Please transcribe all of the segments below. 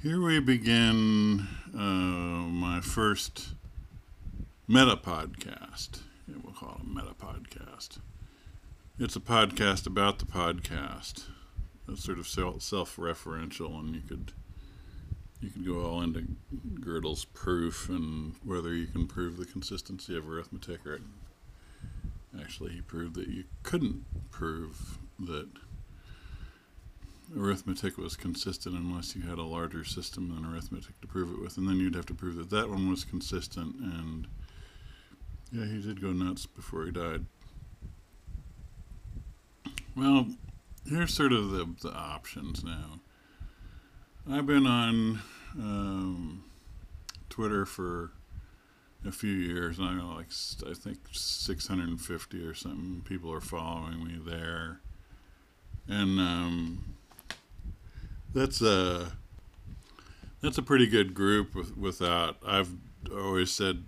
Here we begin uh, my first meta podcast. Yeah, we'll call it a meta podcast. It's a podcast about the podcast. It's sort of self referential, and you could you could go all into Gödel's proof and whether you can prove the consistency of arithmetic or actually he proved that you couldn't prove that arithmetic was consistent unless you had a larger system than arithmetic to prove it with and then you'd have to prove that that one was consistent and yeah he did go nuts before he died. Well here's sort of the, the options now. I've been on um, Twitter for a few years, and I got like I think 650 or something people are following me there, and um, that's a that's a pretty good group. With, without I've always said,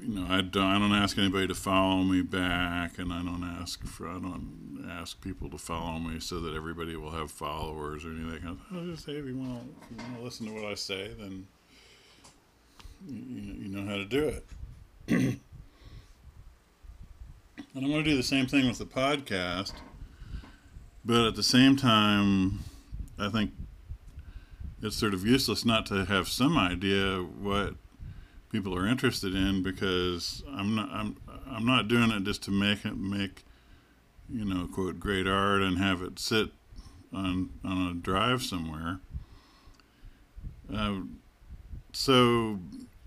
you know, I don't I don't ask anybody to follow me back, and I don't ask for I don't ask people to follow me so that everybody will have followers or anything. I'll just say if you want to, you want to listen to what I say, then you, you know how to do it. and I'm going to do the same thing with the podcast, but at the same time, I think it's sort of useless not to have some idea what people are interested in because I'm not I'm I'm not doing it just to make it make you know, quote, great art and have it sit on on a drive somewhere. Uh, so,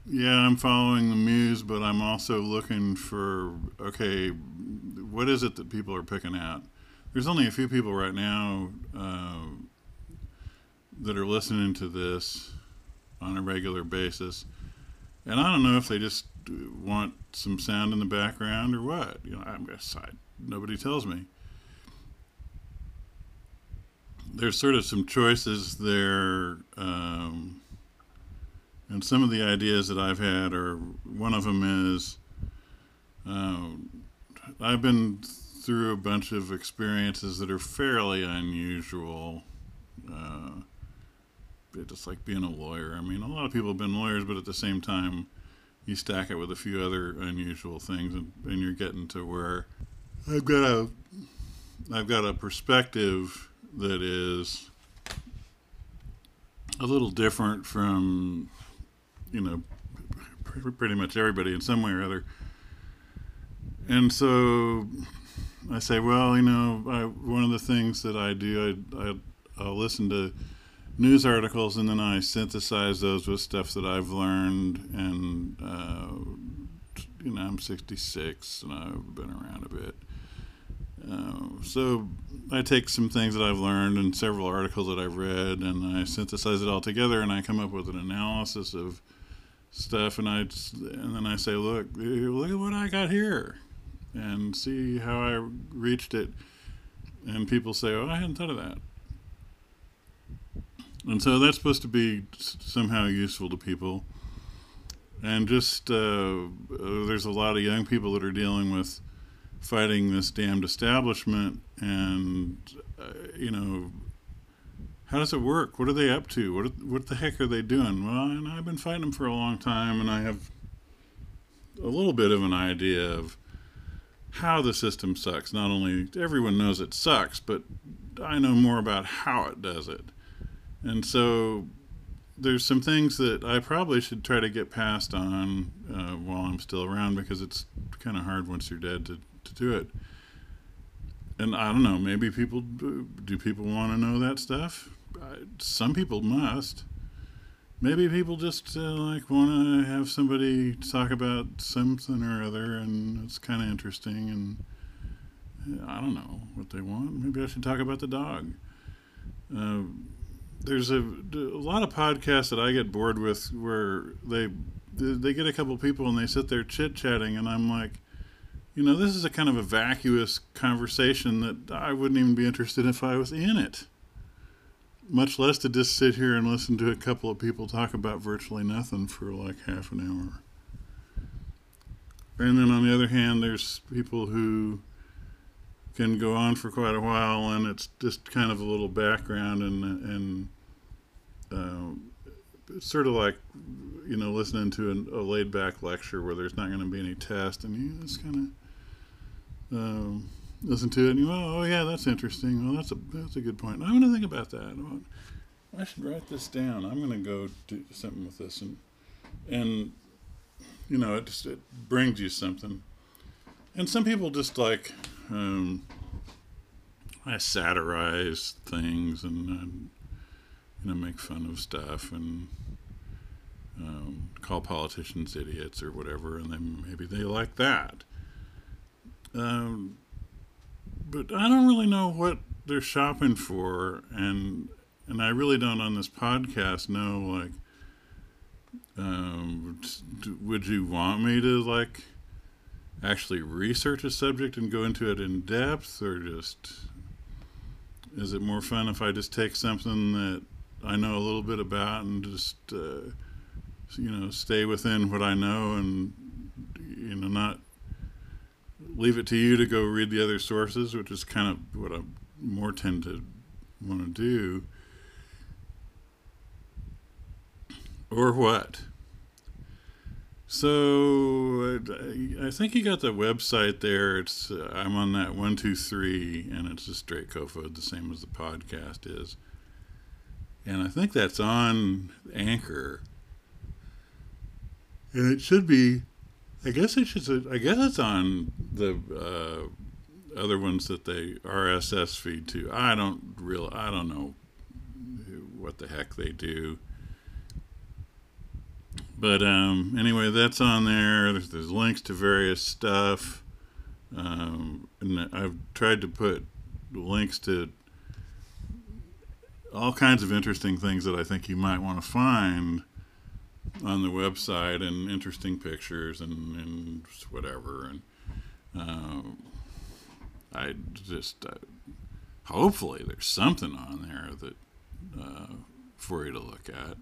yeah, I'm following the muse, but I'm also looking for okay, what is it that people are picking out? There's only a few people right now uh, that are listening to this on a regular basis, and I don't know if they just want some sound in the background or what. You know, I'm gonna side nobody tells me. There's sort of some choices there, um, and some of the ideas that I've had are one of them is um, I've been through a bunch of experiences that are fairly unusual. Uh, just like being a lawyer. I mean, a lot of people have been lawyers, but at the same time, you stack it with a few other unusual things, and, and you're getting to where I've got a I've got a perspective that is a little different from you know pretty much everybody in some way or other. And so I say, well, you know, I, one of the things that I do, I, I I'll listen to news articles and then I synthesize those with stuff that I've learned. And, uh, you know, I'm 66 and I've been around a bit. Uh, so I take some things that I've learned and several articles that I've read, and I synthesize it all together, and I come up with an analysis of stuff, and I and then I say, look, look at what I got here, and see how I reached it. And people say, oh, I hadn't thought of that. And so that's supposed to be somehow useful to people. And just uh, there's a lot of young people that are dealing with fighting this damned establishment and uh, you know how does it work? What are they up to? What what the heck are they doing? Well and I've been fighting them for a long time and I have a little bit of an idea of how the system sucks. Not only everyone knows it sucks but I know more about how it does it and so there's some things that I probably should try to get passed on uh, while I'm still around because it's kind of hard once you're dead to to do it. And I don't know, maybe people do people want to know that stuff? Some people must. Maybe people just uh, like want to have somebody talk about something or other, and it's kind of interesting. And I don't know what they want. Maybe I should talk about the dog. Uh, there's a, a lot of podcasts that I get bored with where they they get a couple people and they sit there chit chatting, and I'm like, you know, this is a kind of a vacuous conversation that I wouldn't even be interested in if I was in it. Much less to just sit here and listen to a couple of people talk about virtually nothing for like half an hour. And then on the other hand, there's people who can go on for quite a while, and it's just kind of a little background and and it's sort of like you know listening to an, a laid back lecture where there's not going to be any test, and you just kind of um, listen to it, and you oh, oh yeah, that's interesting. Well, that's a that's a good point. I'm going to think about that. I should write this down. I'm going to go do something with this, and and you know, it just it brings you something. And some people just like um, I satirize things and, and you know make fun of stuff and um, call politicians idiots or whatever, and then maybe they like that. Um, but I don't really know what they're shopping for, and and I really don't on this podcast know like. Um, would you want me to like actually research a subject and go into it in depth, or just is it more fun if I just take something that I know a little bit about and just uh, you know stay within what I know and you know not leave it to you to go read the other sources, which is kind of what I more tend to want to do, or what? So I think you got the website there. It's uh, I'm on that one two three, and it's just straight Kofod, the same as the podcast is. And I think that's on Anchor, and it should be. I guess it should. I guess it's on the uh, other ones that they RSS feed to. I don't real. I don't know what the heck they do but um, anyway, that's on there. There's, there's links to various stuff. Um, and I've tried to put links to all kinds of interesting things that I think you might want to find on the website and interesting pictures and, and whatever. And uh, I just, uh, hopefully, there's something on there that uh, for you to look at.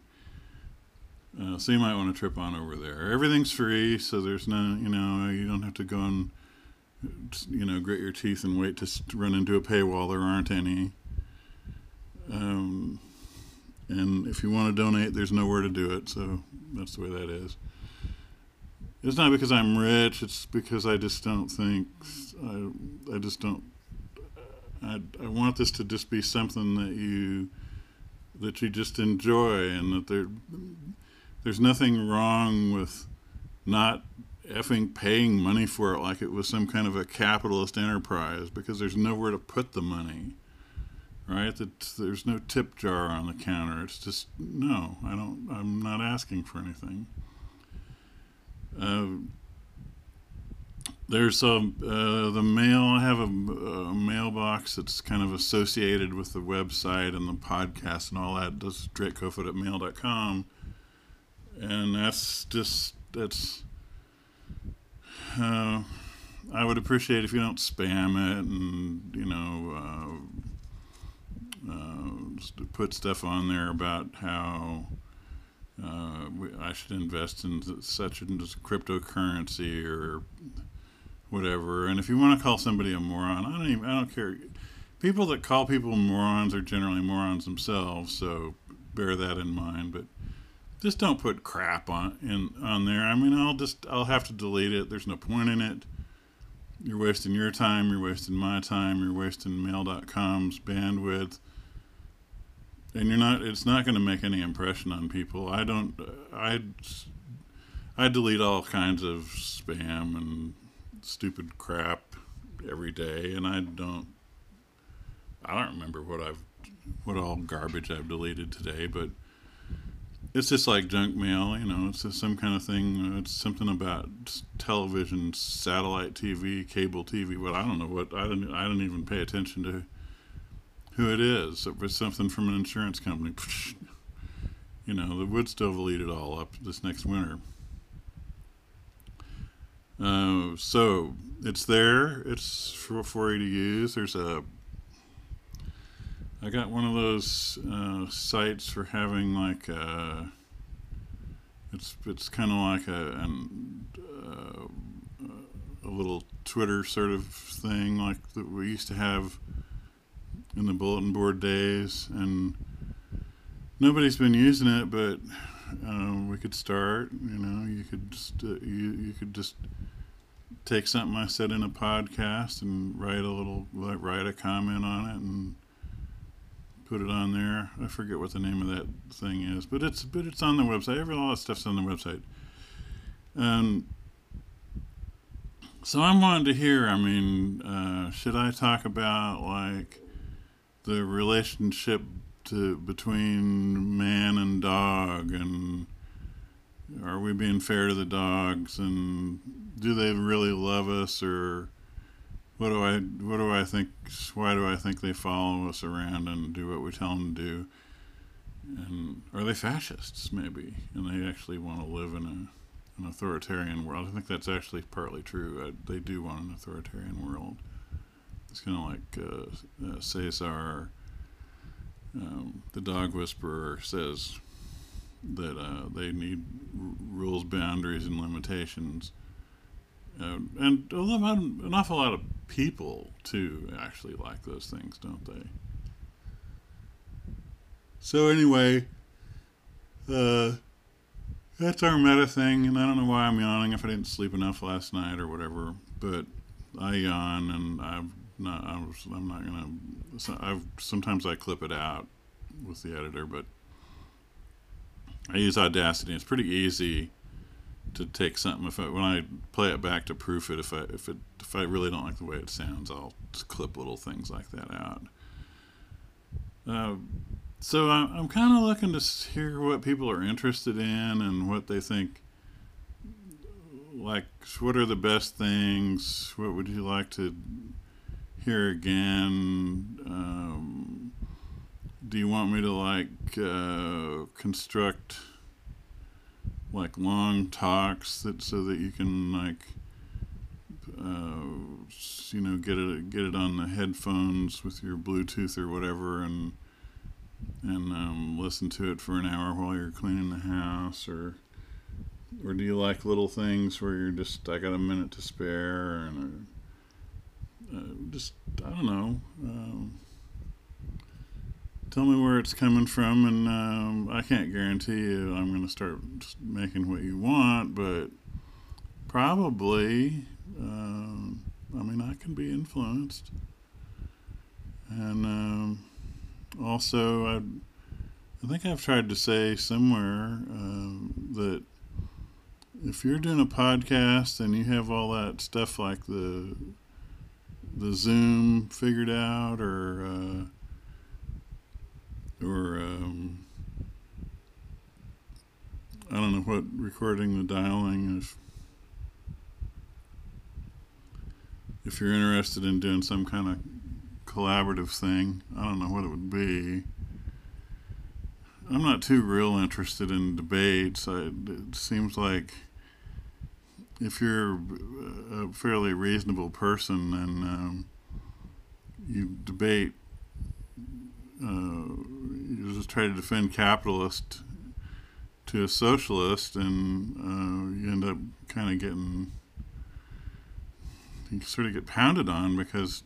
Uh, so you might want to trip on over there. Everything's free, so there's no, you know, you don't have to go and, you know, grit your teeth and wait to run into a paywall. There aren't any. Um, and if you want to donate, there's nowhere to do it. So that's the way that is. It's not because I'm rich. It's because I just don't think I, I just don't. I, I want this to just be something that you that you just enjoy and that there there's nothing wrong with not effing paying money for it like it was some kind of a capitalist enterprise because there's nowhere to put the money right? That there's no tip jar on the counter. It's just no i don't i'm not asking for anything. Uh, there's a uh, the mail i have a, a, mailbox that's kind of associated with the website and the podcast and all that. Does drakekofod at mail.com and that's just that's. Uh, I would appreciate if you don't spam it and you know uh, uh, put stuff on there about how uh, I should invest in such and such cryptocurrency or whatever. And if you want to call somebody a moron, I don't even I don't care. People that call people morons are generally morons themselves, so bear that in mind. But just don't put crap on in on there. I mean, I'll just I'll have to delete it. There's no point in it. You're wasting your time. You're wasting my time. You're wasting Mail.com's bandwidth, and you're not. It's not going to make any impression on people. I don't. I I delete all kinds of spam and stupid crap every day, and I don't. I don't remember what I've what all garbage I've deleted today, but it's just like junk mail, you know. It's just some kind of thing. It's something about television, satellite TV, cable TV. But I don't know what. I don't. I don't even pay attention to who it is. If it's something from an insurance company, you know, they would still eat it all up this next winter. Uh, so it's there. It's for, for you to use. There's a I got one of those uh, sites for having like a, uh, it's it's kind of like a an, uh, a little Twitter sort of thing like that we used to have in the bulletin board days, and nobody's been using it, but um, we could start. You know, you could just uh, you you could just take something I said in a podcast and write a little like, write a comment on it and put it on there. I forget what the name of that thing is, but it's but it's on the website. Every lot of stuff's on the website. And so I'm wanting to hear. I mean, uh, should I talk about like the relationship to between man and dog, and are we being fair to the dogs, and do they really love us, or what do I what do I think? Why do I think they follow us around and do what we tell them to do? And are they fascists, maybe, and they actually want to live in a an authoritarian world? I think that's actually partly true. I, they do want an authoritarian world. It's kind of like uh, uh, Cesar, um, the dog whisperer, says that uh, they need r- rules, boundaries, and limitations. Uh, and an awful lot of people too actually like those things, don't they? So anyway, uh, that's our meta thing, and I don't know why I'm yawning if I didn't sleep enough last night or whatever. But I yawn, and I've not. I I'm not gonna. So I've sometimes I clip it out with the editor, but I use Audacity. It's pretty easy to take something if I, when I play it back to proof it if I if it if I really don't like the way it sounds I'll clip little things like that out. Uh, so I, I'm kind of looking to hear what people are interested in and what they think. Like, what are the best things? What would you like to hear again? Um, do you want me to like uh, construct? Like long talks that so that you can like uh, you know get it get it on the headphones with your Bluetooth or whatever and and um, listen to it for an hour while you're cleaning the house or or do you like little things where you're just I got a minute to spare and uh, just I don't know. Um, tell me where it's coming from, and um, I can't guarantee you I'm going to start making what you want, but probably, um, I mean, I can be influenced. And um, also, I, I think I've tried to say somewhere um, that if you're doing a podcast and you have all that stuff like the the Zoom figured out or uh, or um, I don't know what recording the dialing if if you're interested in doing some kind of collaborative thing. I don't know what it would be. I'm not too real interested in debates. I, it seems like if you're a fairly reasonable person, then um, you debate you just try to defend capitalist to a socialist, and uh, you end up kind of getting you sort of get pounded on because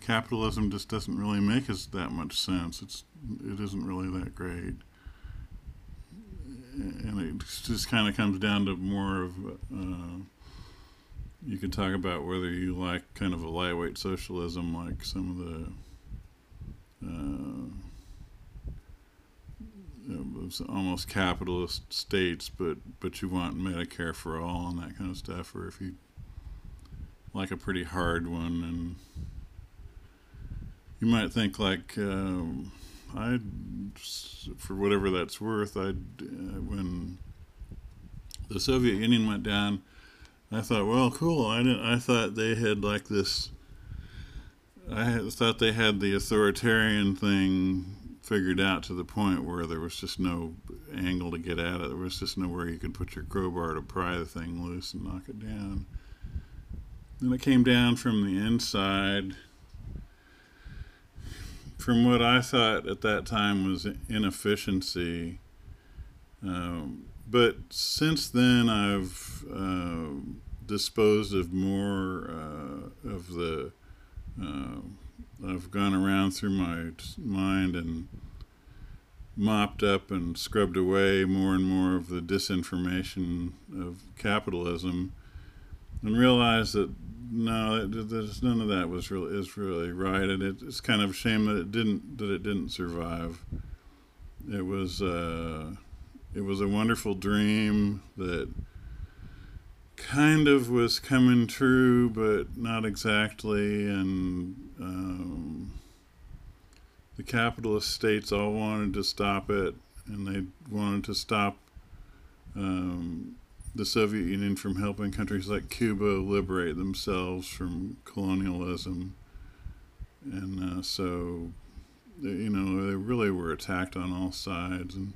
capitalism just doesn't really make us that much sense. It's it isn't really that great, and it just kind of comes down to more of. Uh, you could talk about whether you like kind of a lightweight socialism, like some of the uh, almost capitalist states, but but you want Medicare for all and that kind of stuff, or if you like a pretty hard one, and you might think like um, I, for whatever that's worth, I uh, when the Soviet Union went down, I thought, well, cool. I didn't. I thought they had like this I thought they had the authoritarian thing figured out to the point where there was just no angle to get at it. There was just nowhere you could put your crowbar to pry the thing loose and knock it down. Then it came down from the inside. From what I thought at that time was inefficiency. Um, but since then, I've uh, disposed of more uh, of the uh, I've gone around through my mind and mopped up and scrubbed away more and more of the disinformation of capitalism, and realized that no, there's none of that was really is really right, and it, it's kind of a shame that it didn't that it didn't survive. It was uh, it was a wonderful dream that kind of was coming true, but not exactly, and um, the capitalist states all wanted to stop it, and they wanted to stop um, the Soviet Union from helping countries like Cuba liberate themselves from colonialism. And uh, so, you know, they really were attacked on all sides. And,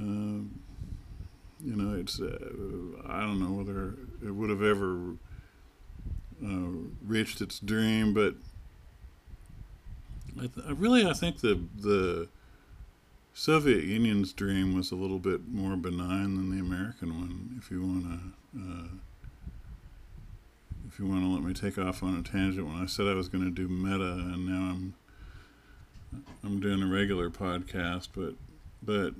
uh, you know, it's, uh, I don't know whether it would have ever uh, reached its dream, but I, th- I really, I think the, the, Soviet Union's dream was a little bit more benign than the American one. If you want to, uh, if you want to let me take off on a tangent, when I said I was going to do meta, and now I'm I'm doing a regular podcast, but but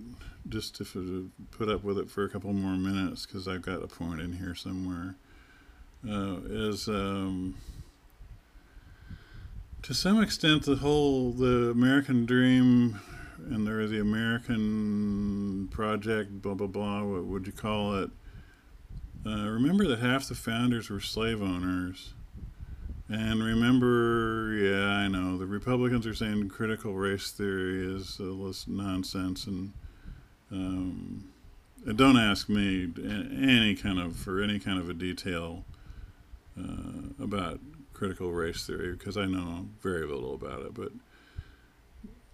just to put up with it for a couple more minutes because I've got a point in here somewhere. Uh, is um, to some extent the whole the American dream and there the American project, blah blah blah. What would you call it? Uh, remember that half the founders were slave owners, and remember, yeah, I know the Republicans are saying critical race theory is nonsense, and um, don't ask me any kind of for any kind of a detail uh, about critical race theory because I know very little about it, but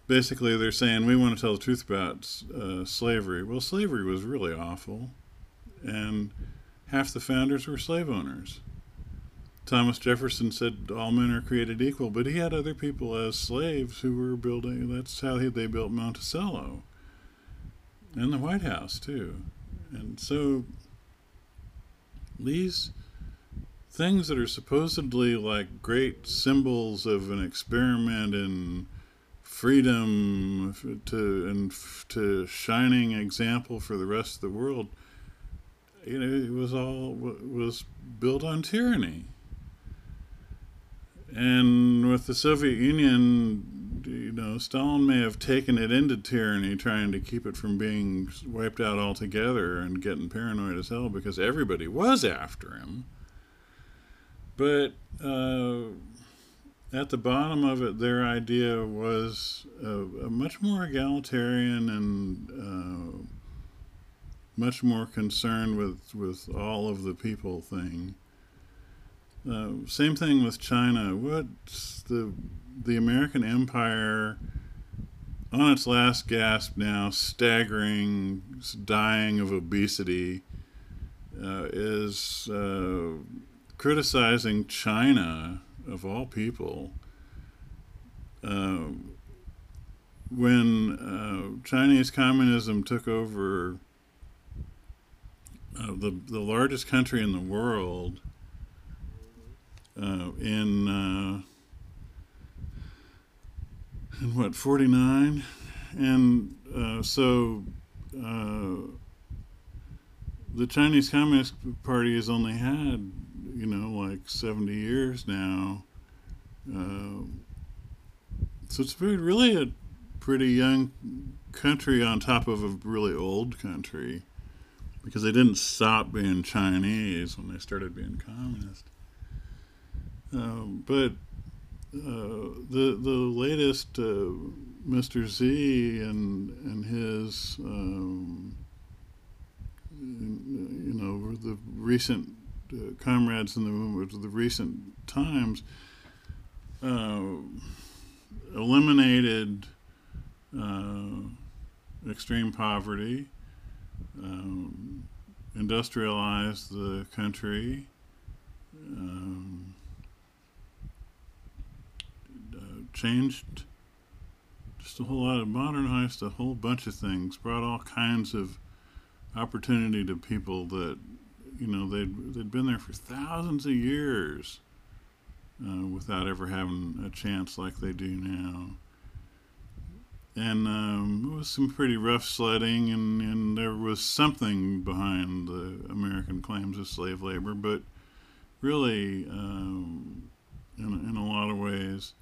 basically they're saying we want to tell the truth about uh, slavery. Well, slavery was really awful, and half the founders were slave owners. Thomas Jefferson said all men are created equal, but he had other people as slaves who were building. That's how they built Monticello and the White House too. And so these things that are supposedly like great symbols of an experiment in freedom to and to shining example for the rest of the world you know it was all was built on tyranny and with the soviet union you know stalin may have taken it into tyranny trying to keep it from being wiped out altogether and getting paranoid as hell because everybody was after him but uh, at the bottom of it, their idea was a, a much more egalitarian and uh, much more concerned with, with all of the people thing. Uh, same thing with China. What's the the American Empire on its last gasp now, staggering, dying of obesity, uh, is uh, criticizing China of all people, uh, when uh, Chinese communism took over uh, the the largest country in the world uh, in uh, in what forty nine, and uh, so the Chinese Communist Party has only had you know, like 70 years now. Uh, so it's very, really a pretty young country on top of a really old country because they didn't stop being Chinese when they started being communist. Uh, but uh, the the latest uh, Mr. Xi and and his um, you know the recent uh, comrades in the movement of the recent times uh, eliminated uh, extreme poverty, um, industrialized the country, um, uh, changed just a whole lot of modernized a whole bunch of things, brought all kinds of opportunity to people that you know they'd they'd been there for thousands of years uh, without ever having a chance like they do now. and um, it was some pretty rough sledding, and, and there was something behind the American claims of slave labor, but really, um, in, in a lot of ways,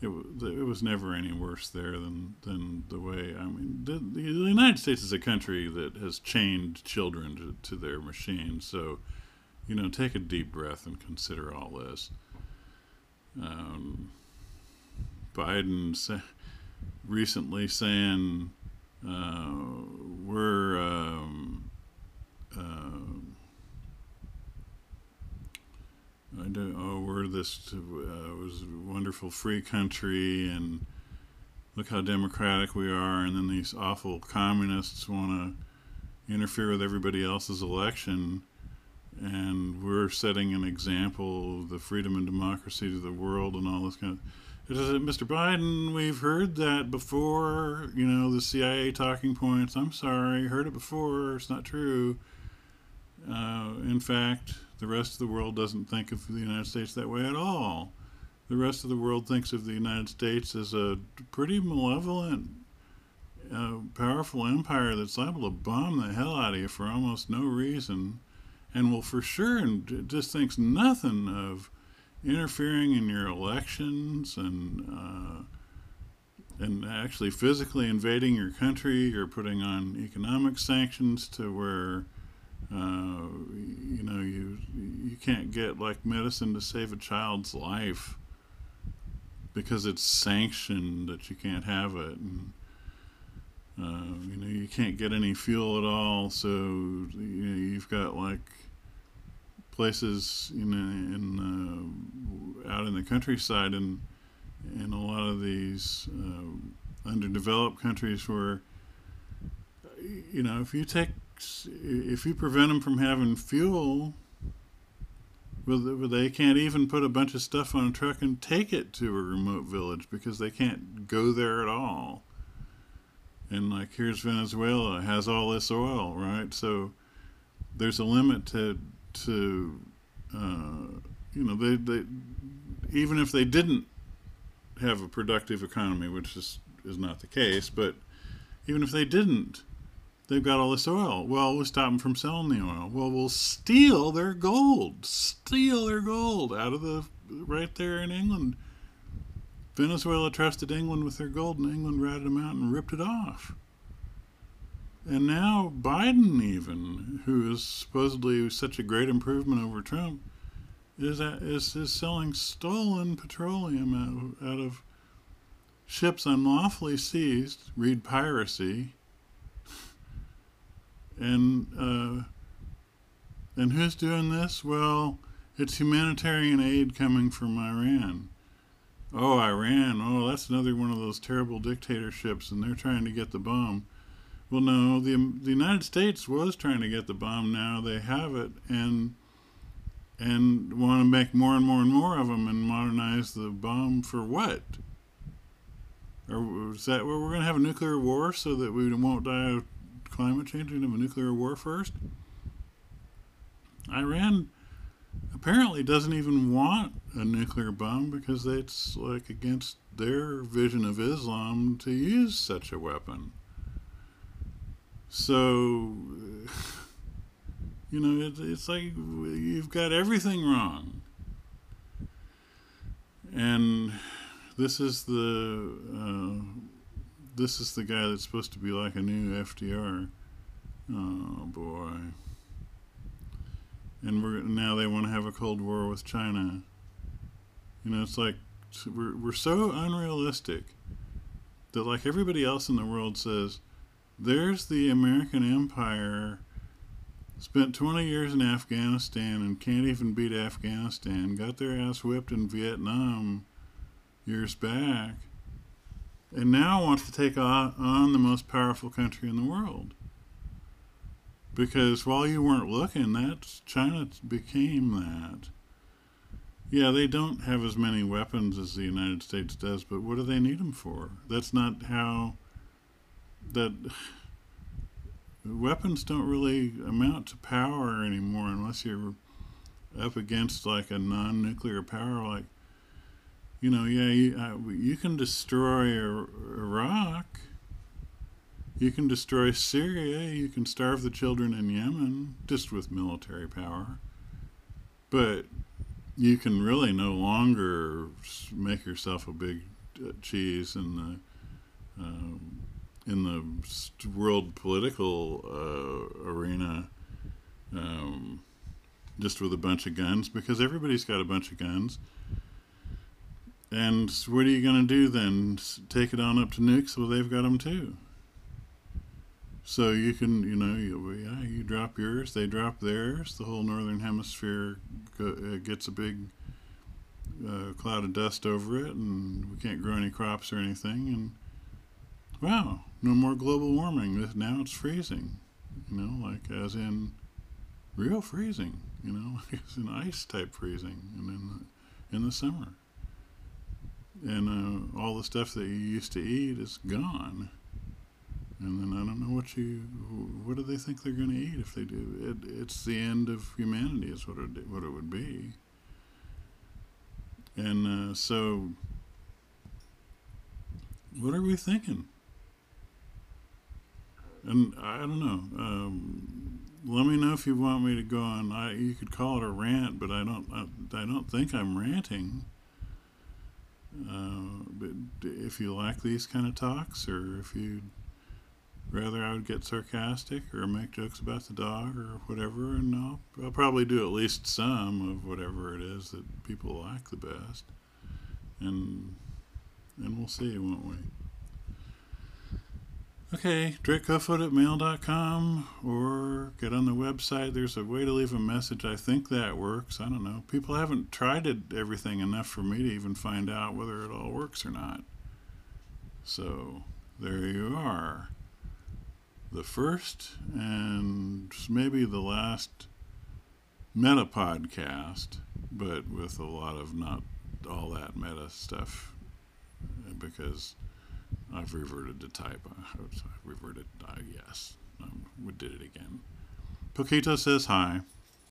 it, it was never any worse there than, than the way, I mean, the, the United States is a country that has chained children to, to their machines, so, you know, take a deep breath and consider all this. Um, Biden recently saying uh, we're um, uh, I don't oh we're this uh, was a wonderful free country and look how democratic we are and then these awful communists want to interfere with everybody else's election and we're setting an example of the freedom and democracy to the world and all this kind of Mr. Biden, we've heard that before, you know, the CIA talking points. I'm sorry, heard it before. It's not true. Uh, in fact, the rest of the world doesn't think of the United States that way at all. The rest of the world thinks of the United States as a pretty malevolent, uh, powerful empire that's liable to bomb the hell out of you for almost no reason, and will for sure and just thinks nothing of interfering in your elections and uh, and actually physically invading your country. Or putting on economic sanctions to where uh, you know you you can't get like medicine to save a child's life because it's sanctioned that you can't have it and uh, you know you can't get any fuel at all so you know, you've got like places in in uh, out in the countryside and in a lot of these uh, underdeveloped countries where you know if you take if you prevent them from having fuel well, they can't even put a bunch of stuff on a truck and take it to a remote village because they can't go there at all. And like here's Venezuela has all this oil, right? So there's a limit to to, uh, you know, they, they, even if they didn't have a productive economy, which is, is not the case, but even if they didn't, they've got all this oil. Well, we'll stop them from selling the oil. Well, we'll steal their gold, steal their gold out of the, right there in England. Venezuela trusted England with their gold, and England ratted them out and ripped it off. And now Biden, even who is supposedly such a great improvement over Trump, is is, is selling stolen petroleum out, out of ships unlawfully seized. Read piracy. And uh, and who's doing this? Well, it's humanitarian aid coming from Iran. Oh, Iran. Oh, that's another one of those terrible dictatorships, and they're trying to get the bomb. Well, no, the the United States was trying to get the bomb. Now they have it, and and want to make more and more and more of them and modernize the bomb for what? Or is that where we're going to have a nuclear war so that we won't die climate change and have a nuclear war first? Iran apparently doesn't even want a nuclear bomb because it's like against their vision of Islam to use such a weapon. So, you know, it, it's like you've got everything wrong. And this is the uh, this is the guy that's supposed to be like a new FDR. Oh boy. And we're now they want to have a cold war with China. You know, it's like we're we're so unrealistic that like everybody else in the world says there's the American Empire. Spent 20 years in Afghanistan and can't even beat Afghanistan. Got their ass whipped in Vietnam years back. And now wants to take on, the most powerful country in the world. Because while you weren't looking, that China became that. Yeah, they don't have as many weapons as the United States does, but what do they need them for? That's not how that weapons don't really amount to power anymore unless you're up against like a non-nuclear power like you know yeah you, uh, you can destroy Iraq You can destroy Syria. You can starve the children in Yemen just with military power. But you can really no longer make yourself a big uh, cheese in the um, in the world political uh, arena um, just with a bunch of guns because everybody's got a bunch of guns. And what are you going to do then? Take it on up to nukes? Well, they've got them too. So you can, you know, you, yeah, you drop yours, they drop theirs. The whole northern hemisphere uh, gets a big uh, cloud of dust over it, and we can't grow any crops or anything. And wow, no more global warming. Now it's freezing. You know, like as in real freezing. You know, it's an ice type freezing, and in the in the summer. And uh, all the stuff that you used to eat is gone and then I don't know what you what do they think they're going to eat if they do. It, it's the end of humanity is what it what it would be. And uh, so, what are we thinking? And I don't know. Um, let me know if you want me to go on. I you could call it a rant, but I don't. I, I don't think I'm ranting. Uh, but if you like these kind of talks, or if you'd rather I would get sarcastic or make jokes about the dog or whatever, and I'll, I'll probably do at least some of whatever it is that people like the best, and and we'll see, won't we? Okay, drakekofod at mail.com or get on the website. There's a way to leave a message. I think that works. I don't know. People haven't tried it everything enough for me to even find out whether it all works or not. So there you are the first and maybe the last meta podcast, but with a lot of not all that meta stuff because I've reverted to type. I've reverted, uh, yes, um, we did it again. Poquito says hi.